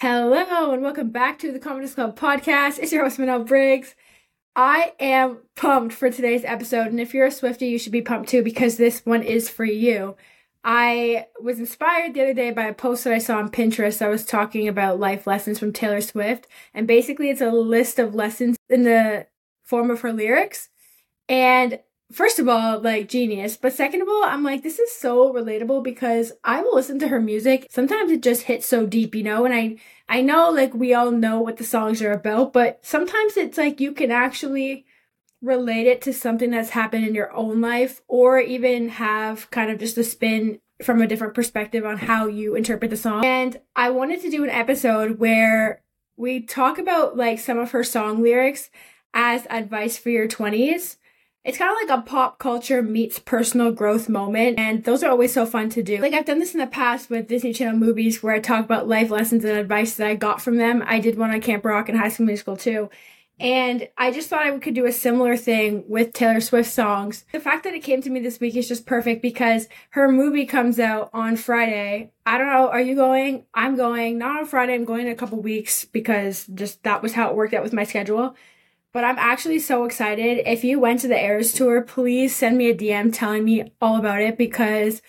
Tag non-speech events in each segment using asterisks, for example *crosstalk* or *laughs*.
Hello and welcome back to the Confidence Club podcast. It's your host Manel Briggs. I am pumped for today's episode, and if you're a Swifty, you should be pumped too because this one is for you. I was inspired the other day by a post that I saw on Pinterest that was talking about life lessons from Taylor Swift, and basically it's a list of lessons in the form of her lyrics. And first of all, like genius. But second of all, I'm like, this is so relatable because I will listen to her music. Sometimes it just hits so deep, you know, and I, I know like we all know what the songs are about, but sometimes it's like you can actually relate it to something that's happened in your own life or even have kind of just a spin from a different perspective on how you interpret the song. And I wanted to do an episode where we talk about like some of her song lyrics as advice for your 20s it's kind of like a pop culture meets personal growth moment. And those are always so fun to do. Like I've done this in the past with Disney Channel movies where I talk about life lessons and advice that I got from them. I did one on Camp Rock and High School Musical too. And I just thought I could do a similar thing with Taylor Swift songs. The fact that it came to me this week is just perfect because her movie comes out on Friday. I don't know, are you going? I'm going. Not on Friday, I'm going in a couple weeks because just that was how it worked out with my schedule. But I'm actually so excited. If you went to the Eras tour, please send me a DM telling me all about it because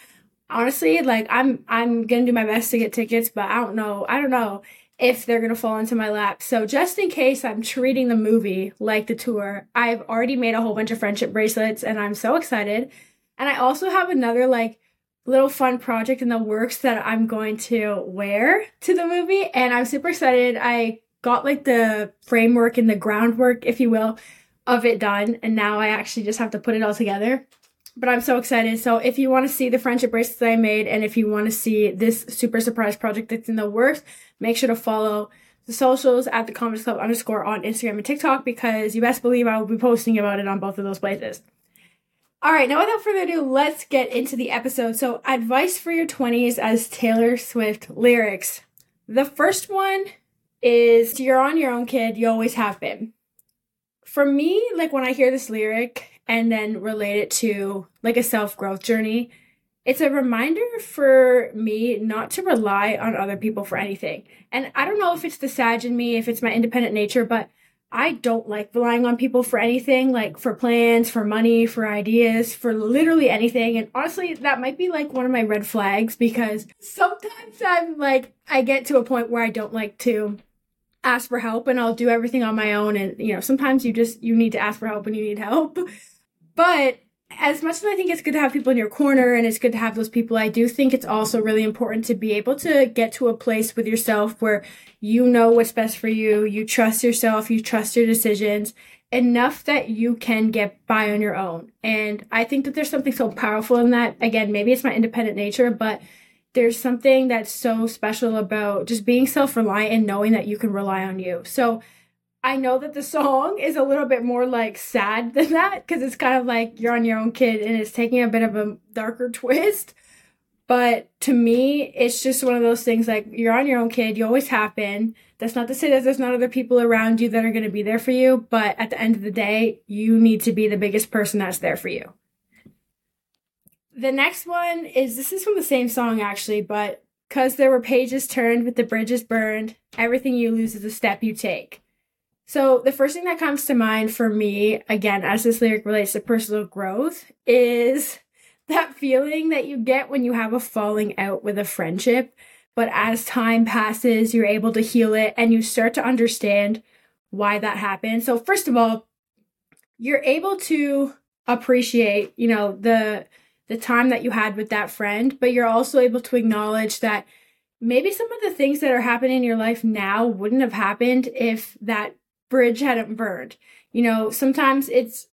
honestly, like I'm I'm gonna do my best to get tickets, but I don't know. I don't know if they're gonna fall into my lap. So just in case I'm treating the movie like the tour, I've already made a whole bunch of friendship bracelets and I'm so excited. And I also have another like little fun project in the works that I'm going to wear to the movie and I'm super excited. I got like the framework and the groundwork, if you will, of it done. And now I actually just have to put it all together. But I'm so excited. So if you want to see the friendship bracelets I made and if you want to see this super surprise project that's in the works, make sure to follow the socials at the Confidence Club underscore on Instagram and TikTok because you best believe I will be posting about it on both of those places. All right, now without further ado, let's get into the episode. So, advice for your 20s as Taylor Swift lyrics. The first one is you're on your own kid, you always have been. For me, like when I hear this lyric and then relate it to like a self growth journey, it's a reminder for me not to rely on other people for anything. And I don't know if it's the Sag in me, if it's my independent nature, but I don't like relying on people for anything, like for plans, for money, for ideas, for literally anything. And honestly, that might be like one of my red flags because sometimes I'm like, I get to a point where I don't like to ask for help and I'll do everything on my own and you know sometimes you just you need to ask for help when you need help *laughs* but as much as I think it's good to have people in your corner and it's good to have those people, I do think it's also really important to be able to get to a place with yourself where you know what's best for you, you trust yourself, you trust your decisions enough that you can get by on your own. And I think that there's something so powerful in that. Again, maybe it's my independent nature, but there's something that's so special about just being self reliant and knowing that you can rely on you. So I know that the song is a little bit more like sad than that because it's kind of like you're on your own kid and it's taking a bit of a darker *laughs* twist. But to me, it's just one of those things like you're on your own kid, you always have been. That's not to say that there's not other people around you that are going to be there for you, but at the end of the day, you need to be the biggest person that's there for you. The next one is this is from the same song actually, but because there were pages turned with the bridges burned, everything you lose is a step you take. So the first thing that comes to mind for me, again, as this lyric relates to personal growth, is *laughs* that feeling that you get when you have a falling out with a friendship. But as time passes, you're able to heal it and you start to understand why that happened. So first of all, you're able to appreciate, you know, the the time that you had with that friend, but you're also able to acknowledge that maybe some of the things that are happening in your life now wouldn't have happened if that bridge hadn't burned. You know, sometimes it's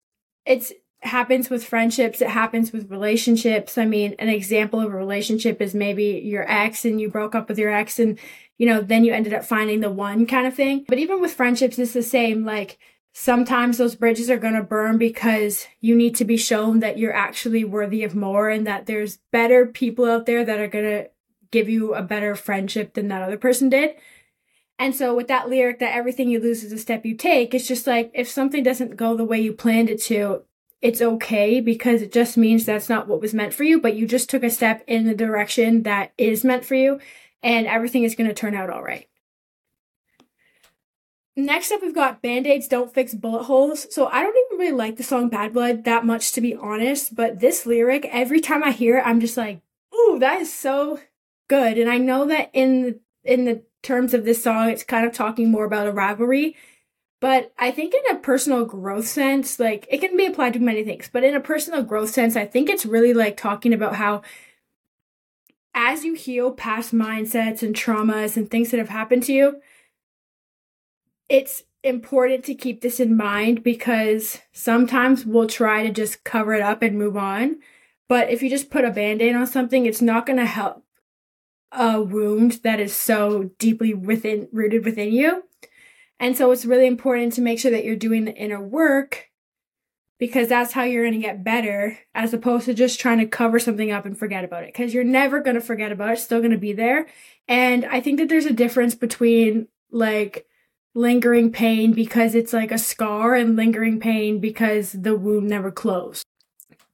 it's happens with friendships, it happens with relationships. I mean, an example of a relationship is maybe your ex and you broke up with your ex and you know, then you ended up finding the one kind of thing. But even with friendships it's the same like sometimes those bridges are going to burn because you need to be shown that you're actually worthy of more and that there's better people out there that are going to give you a better friendship than that other person did. And so with that lyric that everything you lose is a step you take, it's just like if something doesn't go the way you planned it to, it's okay because it just means that's not what was meant for you, but you just took a step in the direction that is meant for you and everything is going to turn out all right. Next up, we've got Band Aids Don't Fix Bullet Holes. So I don't even really like the song Bad Blood that much, to be honest. But this lyric, every time I hear it, I'm just like, ooh, that is so good. And I know that in the, in the terms of this song, it's kind of talking more about a rivalry. But I think in a personal growth sense, like it can be applied to many things, but in a personal growth sense, I think it's really like talking about how as you heal past mindsets and traumas and things that have happened to you, it's important to keep this in mind because sometimes we'll try to just cover it up and move on. But if you just put a band aid on something, it's not going to help a wound that is so deeply within rooted within you. And so it's really important to make sure that you're doing the inner work because that's how you're going to get better as opposed to just trying to cover something up and forget about it because you're never going to forget about it. It's still going to be there. And I think that there's a difference between like lingering pain because it's like a scar and lingering pain because the wound never closed.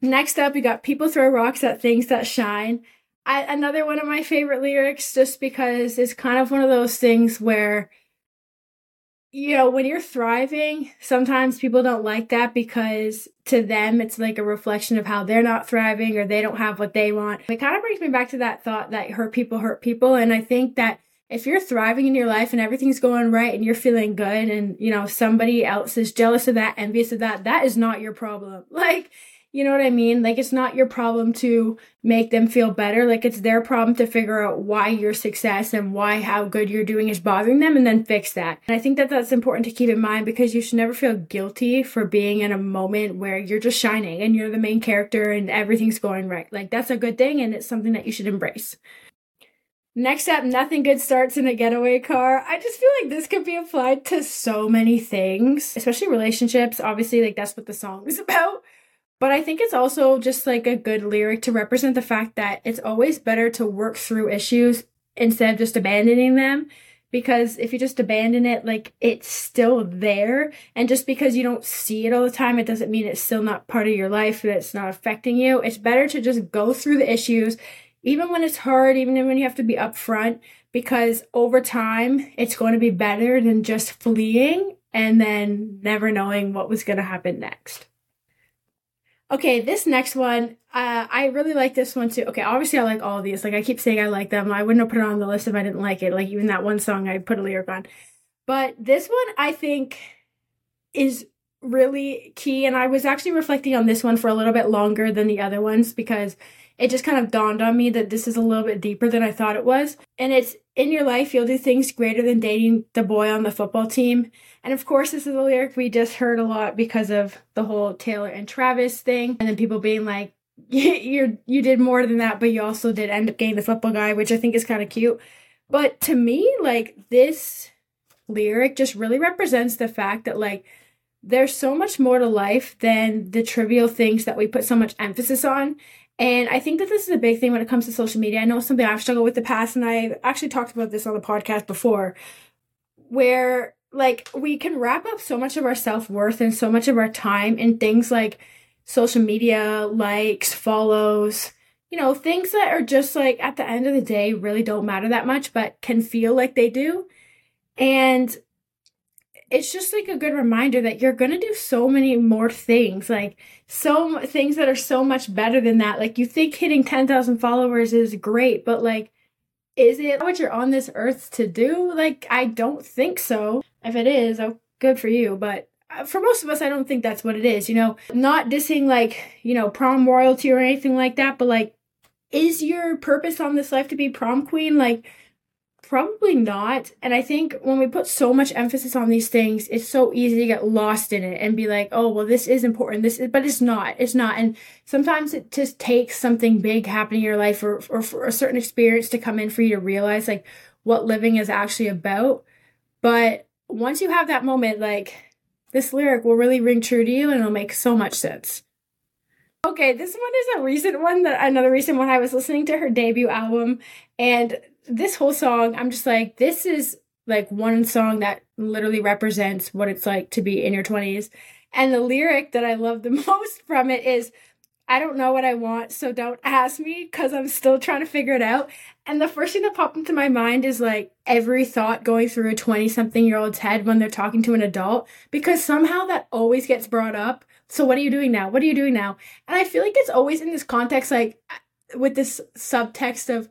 Next up, we got people throw rocks at things that shine. I, another one of my favorite lyrics just because it's kind of one of those things where you know, when you're thriving, sometimes people don't like that because to them it's like a reflection of how they're not thriving or they don't have what they want. It kind of brings me back to that thought that hurt people hurt people. And I think that if you're thriving in your life and everything's going right and you're feeling good and, you know, somebody else is jealous of that, envious of that, that is not your problem. *laughs* Like, you know what I mean? Like, it's not your problem to make them feel better. Like, it's their problem to figure out why your success and why how good you're doing is bothering them and then fix that. And I think that that's important to keep in mind because you should never feel guilty for being in a moment where you're just shining and you're the main character and everything's going right. Like, that's a good thing and it's something that you should embrace. Next up, nothing good starts in a getaway car. I just feel like this could be applied to so many things, especially relationships. Obviously, like that's what the song is *laughs* about. But I think it's also just like a good lyric to represent the fact that it's always better to work through issues instead of just abandoning them. Because if you just abandon it, like it's still there. And just because you don't see it all the time, it doesn't mean it's still not part of your life and it's not affecting you. It's better to just go through the issues, even when it's hard, even when you have to be upfront, because over time, it's going to be better than just fleeing and then never knowing what was going to happen next. Okay, this next one, uh, I really like this one too. Okay, obviously I like all these. Like I keep saying I like them. I wouldn't have put it on the list if I didn't like it. Like even that one song I put a lyric on. But this one I think is really key. And I was actually reflecting on this one for a little bit longer than the other ones because it just kind of dawned on me that this is a little bit deeper than I thought it was. And it's in your life, you'll do things greater than dating the boy on the football team. And of course, this is a lyric we just heard a lot because of the whole Taylor and Travis thing. And then people being like, *laughs* you you did more than that, but you also did end up getting the football guy, which I think is kind of cute. But to me, like this lyric just really represents the fact that like there's so much more to life than the trivial things that we put so much emphasis on. And I think that this is a big thing when it comes to social media. I know it's something I've struggled with the past, and I've actually talked about this on the podcast before, where like we can wrap up so much of our self worth and so much of our time in things like social media, likes, follows, you know, things that are just like at the end of the day really don't matter that much, but can feel like they do. And it's just like a good reminder that you're going to do so many more things like so things that are so much better than that. Like you think hitting 10,000 followers is great but like is it what you're on this earth to do? Like I don't think so. If it is oh good for you but uh, for most of us I don't think that's what it is you know? Not dissing like you know prom royalty or anything like that but like is your purpose on this life to be prom queen? Like Probably not. And I think when we put so much emphasis on these things, it's so easy to get lost in it and be like, oh, well, this is important. This is, but it's not. It's not. And sometimes it just takes something big happening in your life or, or for a certain experience to come in for you to realize like what living is actually about. But once you have that moment, like this lyric will really ring true to you and it'll make so much sense. Okay, this one is a recent one that another recent one I was listening to her debut album and this whole song, I'm just like, this is like one song that literally represents what it's like to be in your 20s. And the lyric that I love the *laughs* most from it is, I don't know what I want, so don't ask me because I'm still trying to figure it out. And the first thing that popped into my mind is like every thought going through a 20 something year old's head when they're talking to an adult, because somehow that always gets brought up. So, what are you doing now? What are you doing now? And I feel like it's always in this context, like with this subtext of,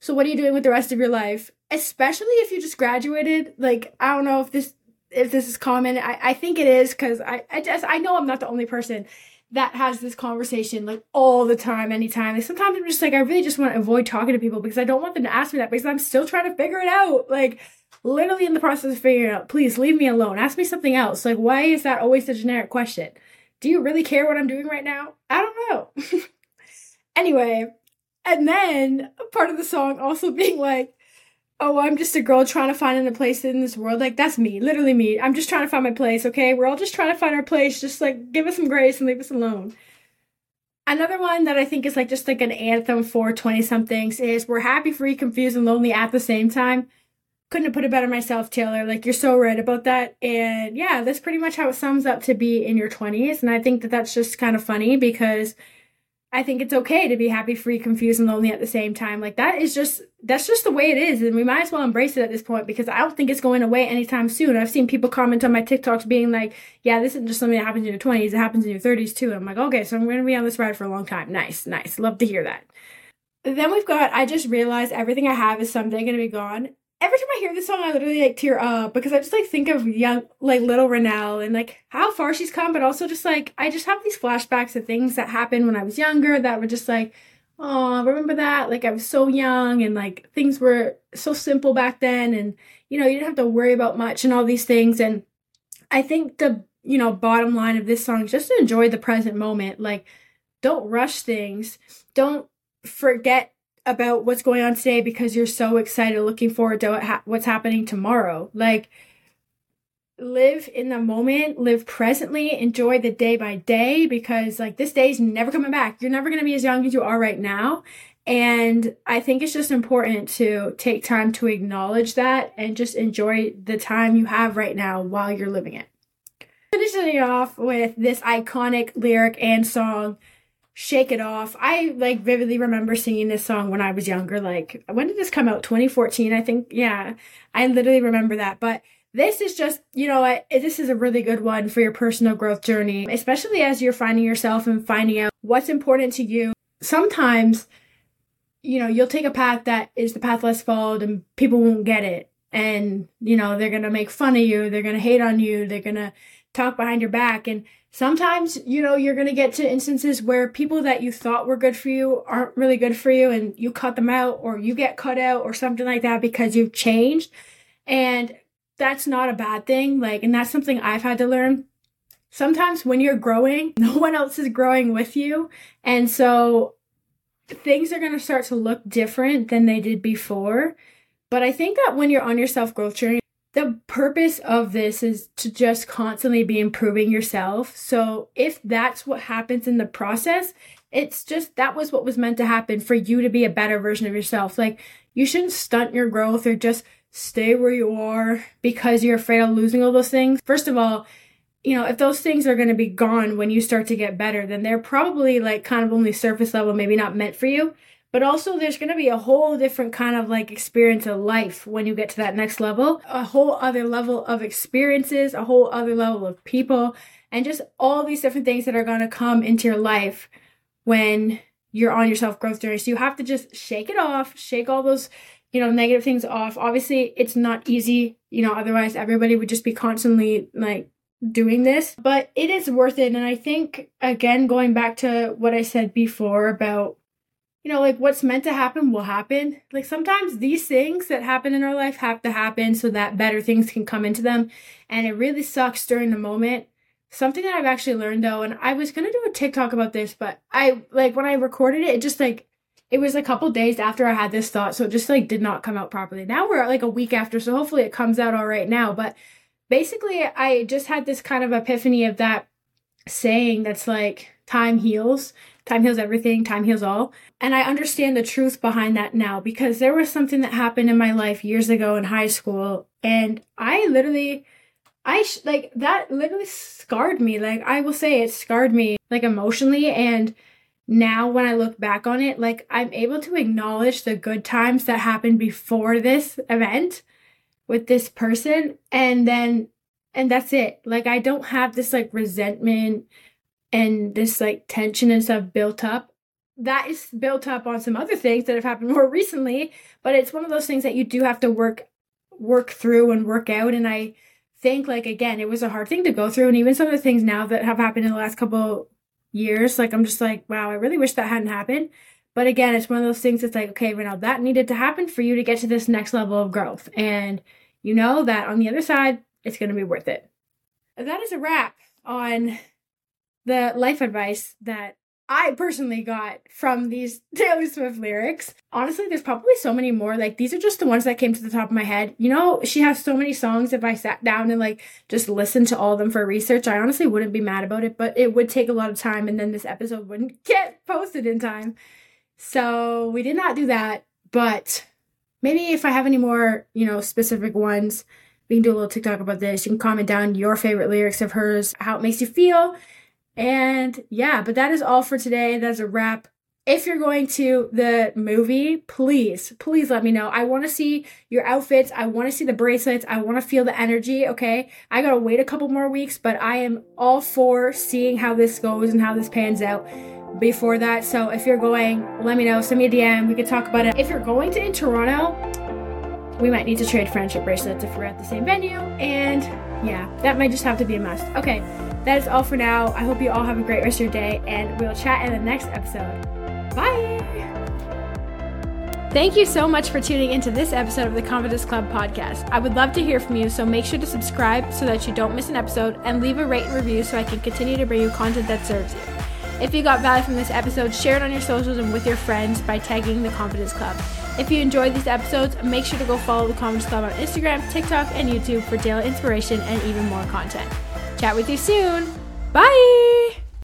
so what are you doing with the rest of your life? Especially if you just graduated. Like, I don't know if this if this is common. I, I think it is because I, I just I know I'm not the only person that has this conversation like all the time, anytime. Like sometimes I'm just like, I really just want to avoid talking to people because I don't want them to ask me that because I'm still trying to figure it out. Like literally in the process of figuring out. Please leave me alone. Ask me something else. Like, why is that always the generic question? Do you really care what I'm doing right now? I don't know. *laughs* anyway, and then part of the song also being like, oh, I'm just a girl trying to find a place in this world. Like, that's me, literally me. I'm just trying to find my place, okay? We're all just trying to find our place. Just like, give us some grace and leave us alone. Another one that I think is like just like an anthem for 20 somethings is We're happy, free, confused, and lonely at the same time. Couldn't have put it better myself, Taylor. Like, you're so right about that. And yeah, that's pretty much how it sums up to be in your 20s. And I think that that's just kind of funny because I think it's okay to be happy, free, confused, and lonely at the same time. Like that is just that's just the way it is, and we might as well embrace it at this point because I don't think it's going away anytime soon. I've seen people comment on my TikToks being like, "Yeah, this isn't just something that happens in your twenties; it happens in your thirties too." I'm like, okay, so I'm going to be on this ride for a long time. Nice, nice, love to hear that. Then we've got I just realized everything I have is someday going to be gone, every time I hear this song, I literally like tear up because I just like think of young, like little Renelle and like how far she's come, but also just like I just have these flashbacks of things that happened when I was younger that were just like, oh, remember that? Like I was so young and like things were so simple back then, and you know you didn't have to worry about much and all these things. And I think the you know bottom line of this song is just to enjoy the present moment. Like, don't rush things. Don't forget about what's going on today because you're so excited looking forward to what ha- what's happening tomorrow. Like live in the moment live presently enjoy the day by day because like this day is never coming back. You're never going to be as young as you are right now. And i think it's just important to take time to acknowledge that and just enjoy the time you have right now while you're living it. Finishing it off with this iconic lyric and song Shake It Off. I like vividly remember singing this song when I was younger. Like, when did this come out? 2014, I think. Yeah, I literally remember that. But this is just, you know this is a really good one for your personal growth journey, especially as you're finding yourself and finding out what's important to you. Sometimes, you know, you'll take a path that is the path less followed and people won't get it. And, you know, they're going to make fun of you. They're going to hate on you. They're going to talk behind your back. And sometimes, you know, you're going to get to instances where people that you thought were good for you aren't really good for you and you cut them out or you get cut out or something like that because you've changed. And that's not a bad thing. Like, and that's something I've had to learn. Sometimes when you're growing, *laughs* no one else is growing with you. And so things are going to start to look different than they did before. But I think that when you're on your self growth journey, the purpose of this is to just constantly be improving yourself. So if that's what happens in the process, it's just that was what was meant to happen for you to be a better version of yourself. Like you shouldn't stunt your growth or just stay where you are because you're afraid of losing all those things. First of all, you know, if those things are going to be gone when you start to get better, then they're probably like kind of only surface level, maybe not meant for you. But also, there's going to be a whole different kind of like experience of life when you get to that next level. A whole other level of experiences, a whole other level of people, and just all these different things that are going to come into your life when you're on your self growth journey. So you have to just shake it off, shake all those, you know, negative things off. Obviously, it's not easy, you know, otherwise, everybody would just be constantly like doing this, but it is worth it. And I think, again, going back to what I said before about you know, like what's meant to happen will happen. Like sometimes these things that happen in our life have to happen so that better things can come into them. And it really sucks during the moment. Something that I've actually learned though, and I was gonna do a TikTok about this, but I like when I recorded it, it just like it was a couple days after I had this thought, so it just like did not come out properly. Now we're like a week after, so hopefully it comes out all right now. But basically, I just had this kind of epiphany of that saying that's like time heals time heals everything, time heals all. And I understand the truth behind that now because there was something that happened in my life years ago in high school and I literally I sh- like that literally scarred me. Like I will say it scarred me like emotionally and now when I look back on it, like I'm able to acknowledge the good times that happened before this event with this person and then and that's it. Like I don't have this like resentment and this like tension and stuff built up. That is built up on some other things that have happened more *laughs* recently, but it's one of those things that you do have to work work through and work out and I think like again it was a hard thing to go through and even some of the things now that have happened in the last couple years like i'm just like wow i really wish that hadn't happened but again it's one of those things that's like okay right now that needed to happen for you to get to this next level of growth and you know that on the other side it's going to be worth it that is a wrap on the life advice that I personally got from these *laughs* Taylor Swift lyrics. Honestly, there's probably so many more. Like, these are just the ones that came to the top of my head. You know, she has so many songs. If I sat down and like just listened to all of them for research, I honestly wouldn't be mad about it, but it would take a lot of time and then this episode wouldn't *laughs* get posted in time. So we did not do that, but maybe if I have any more, you know, specific ones, we can do a little TikTok about this. You can comment down your favorite lyrics of hers, how it makes you feel and yeah, but that is all for today. That's a wrap. If you're going to the movie, please, please let me know. I want to see your outfits. I want to see the bracelets. I want to feel the energy, okay? I got to wait a couple more weeks, but I am all for seeing how this goes and how this pans out before that. So if you're going, let me know. Send me a DM. We could talk about it. If you're going to in Toronto, we might need to trade friendship bracelets if we're at the same venue. And yeah, that might just have to be a must. Okay that is all for now. I hope you all have a great rest of your day, and we'll chat in the next episode. Bye! Thank you so much for tuning into this episode of the Confidence Club podcast. I would love to hear from you, so make sure to subscribe so that you don't miss an episode and leave a rate and review so I can continue to bring you content that serves you. If you got value from this episode, share it on your socials and with your friends by tagging the Confidence Club. If you enjoyed these episodes, make sure to go follow the Confidence Club on Instagram, TikTok, and YouTube for daily inspiration and even more content. Chat with you soon. Bye.